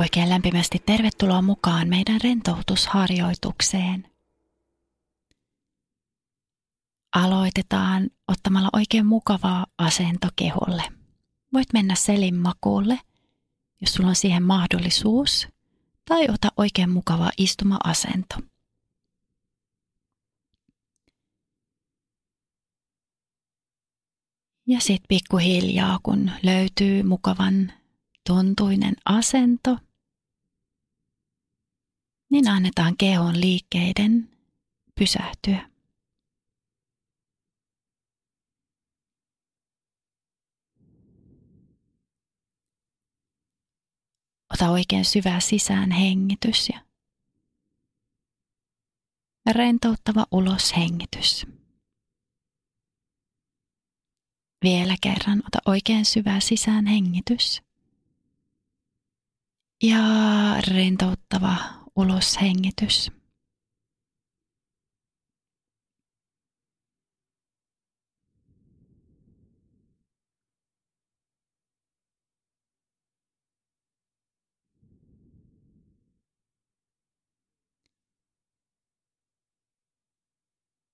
Oikein lämpimästi tervetuloa mukaan meidän rentoutusharjoitukseen. Aloitetaan ottamalla oikein mukavaa asento keholle. Voit mennä selin makuulle, jos sulla on siihen mahdollisuus, tai ota oikein mukava istuma-asento. Ja sitten pikkuhiljaa, kun löytyy mukavan tuntuinen asento – niin annetaan kehon liikkeiden pysähtyä. Ota oikein syvä sisään hengitys ja rentouttava ulos hengitys. Vielä kerran ota oikein syvä sisään hengitys. Ja rentouttava uloshengitys.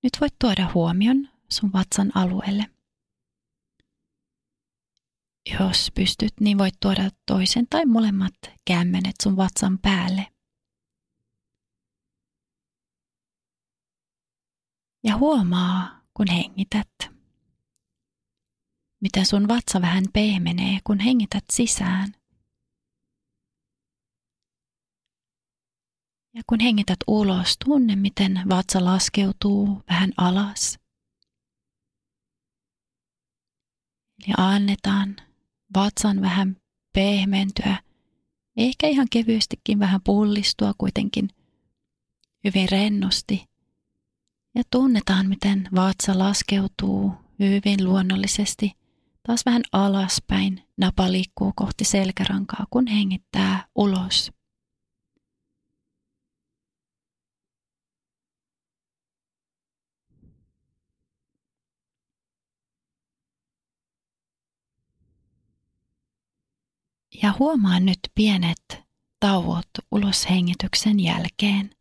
Nyt voit tuoda huomion sun vatsan alueelle. Jos pystyt, niin voit tuoda toisen tai molemmat kämmenet sun vatsan päälle. Ja huomaa, kun hengität, miten sun vatsa vähän pehmenee, kun hengität sisään. Ja kun hengität ulos, tunne, miten vatsa laskeutuu vähän alas. Eli annetaan vatsan vähän pehmentyä, ehkä ihan kevyestikin vähän pullistua kuitenkin hyvin rennosti – ja tunnetaan, miten vatsa laskeutuu hyvin luonnollisesti taas vähän alaspäin. Napa liikkuu kohti selkärankaa, kun hengittää ulos. Ja huomaa nyt pienet tauot uloshengityksen jälkeen.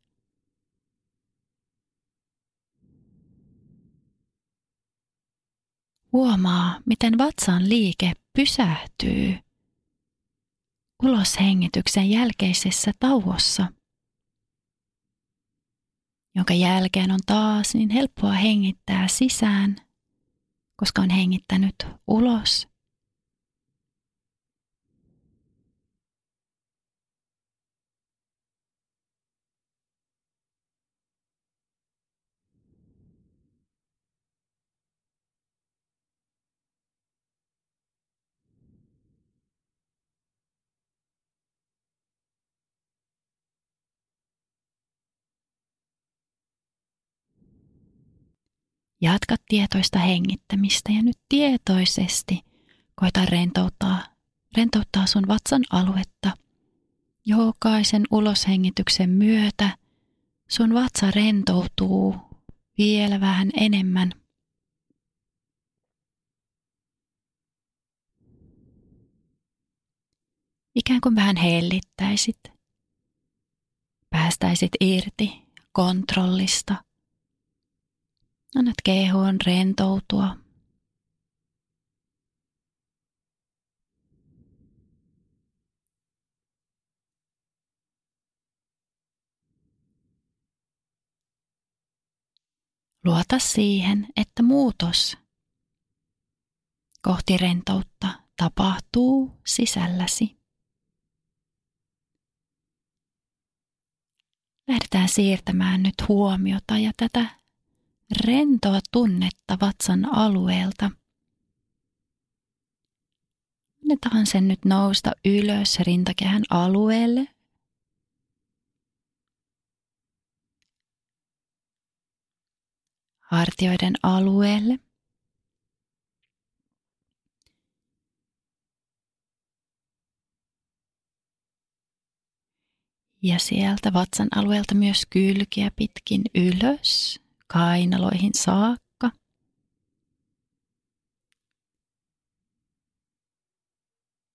Huomaa, miten vatsan liike pysähtyy uloshengityksen jälkeisessä tauossa, jonka jälkeen on taas niin helppoa hengittää sisään, koska on hengittänyt ulos Jatka tietoista hengittämistä ja nyt tietoisesti koita rentouttaa, rentouttaa sun vatsan aluetta. Jokaisen uloshengityksen myötä sun vatsa rentoutuu vielä vähän enemmän. Ikään kuin vähän hellittäisit. Päästäisit irti kontrollista – Annat kehoon rentoutua. Luota siihen, että muutos kohti rentoutta tapahtuu sisälläsi. Lähdetään siirtämään nyt huomiota ja tätä rentoa tunnetta vatsan alueelta. Annetaan sen nyt nousta ylös rintakehän alueelle. Hartioiden alueelle. Ja sieltä vatsan alueelta myös kylkiä pitkin ylös, kainaloihin saakka.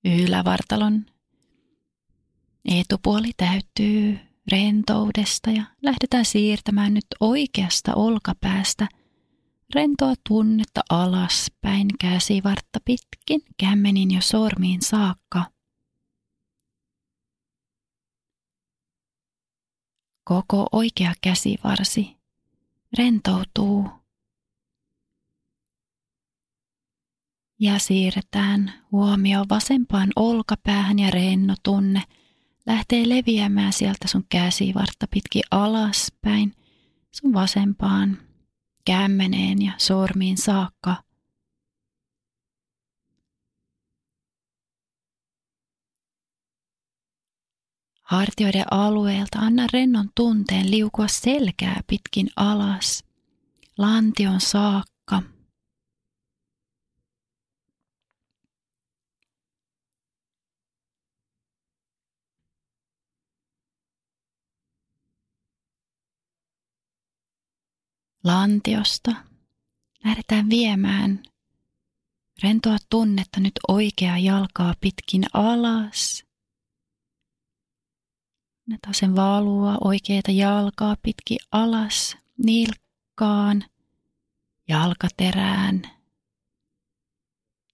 Ylävartalon etupuoli täyttyy rentoudesta ja lähdetään siirtämään nyt oikeasta olkapäästä rentoa tunnetta alaspäin käsivartta pitkin kämmenin jo sormiin saakka. Koko oikea käsivarsi rentoutuu. Ja siirretään huomio vasempaan olkapäähän ja renno tunne lähtee leviämään sieltä sun käsivartta pitkin alaspäin sun vasempaan kämmeneen ja sormiin saakka – Hartioiden alueelta anna rennon tunteen liukua selkää pitkin alas, lantion saakka. Lantiosta lähdetään viemään. Rentoa tunnetta nyt oikeaa jalkaa pitkin alas – Annetaan sen valua oikeita jalkaa pitki alas, nilkkaan, jalkaterään,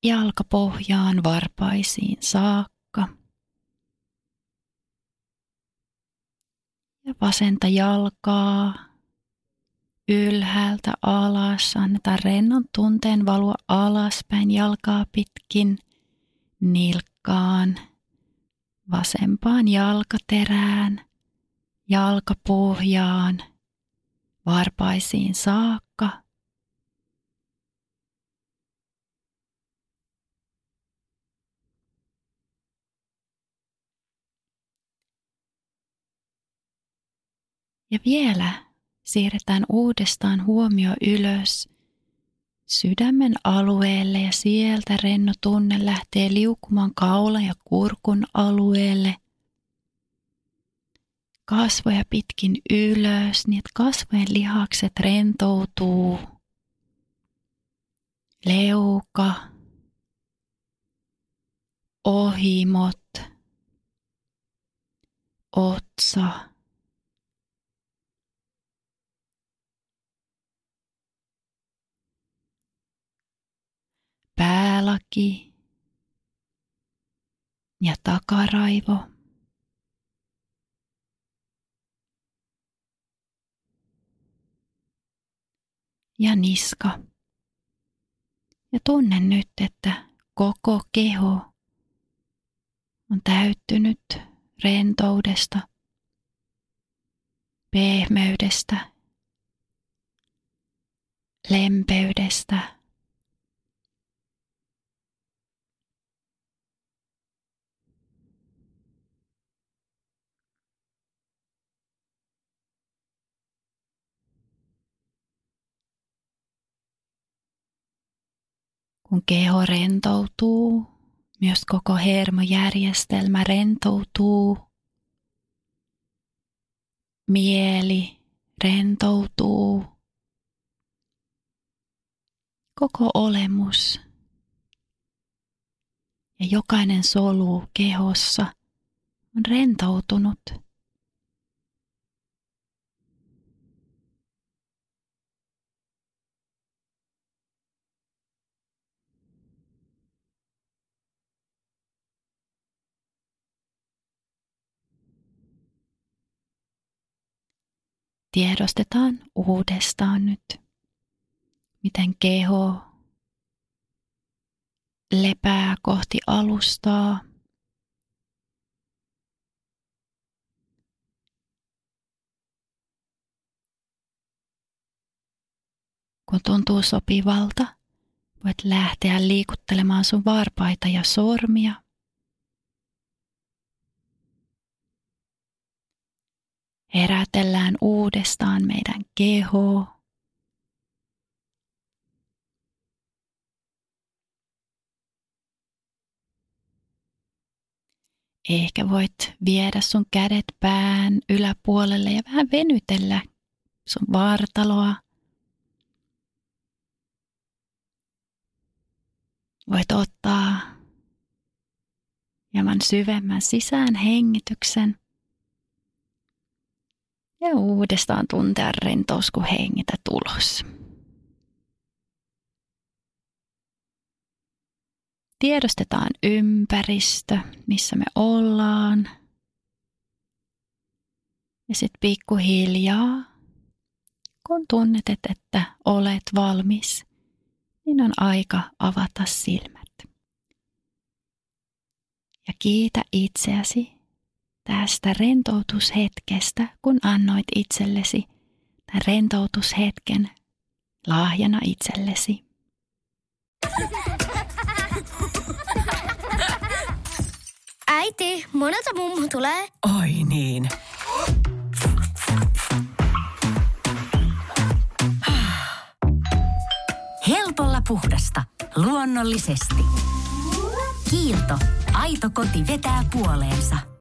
jalkapohjaan, varpaisiin saakka. Ja vasenta jalkaa ylhäältä alas. Annetaan rennon tunteen valua alaspäin jalkaa pitkin nilkkaan vasempaan jalkaterään, jalkapohjaan, varpaisiin saakka. Ja vielä siirretään uudestaan huomio ylös sydämen alueelle ja sieltä renno tunne lähtee liukumaan kaulan ja kurkun alueelle. Kasvoja pitkin ylös, niin että kasvojen lihakset rentoutuu. Leuka, ohimot, otsa, päälaki ja takaraivo. Ja niska. Ja tunne nyt, että koko keho on täyttynyt rentoudesta, pehmeydestä, lempeydestä Kun keho rentoutuu, myös koko hermojärjestelmä rentoutuu. Mieli rentoutuu. Koko olemus ja jokainen solu kehossa on rentoutunut. Tiedostetaan uudestaan nyt, miten keho lepää kohti alustaa. Kun tuntuu sopivalta, voit lähteä liikuttelemaan sun varpaita ja sormia. Herätellään uudestaan meidän keho. Ehkä voit viedä sun kädet pään yläpuolelle ja vähän venytellä sun vartaloa. Voit ottaa hieman syvemmän sisään hengityksen ja uudestaan tuntea rentous, kun hengitä tulos. Tiedostetaan ympäristö, missä me ollaan. Ja sitten pikkuhiljaa, kun tunnet, että olet valmis, niin on aika avata silmät. Ja kiitä itseäsi tästä rentoutushetkestä, kun annoit itsellesi tämän rentoutushetken lahjana itsellesi. Äiti, monelta mummu tulee? Oi niin. Helpolla puhdasta. Luonnollisesti. Kiilto. Aito koti vetää puoleensa.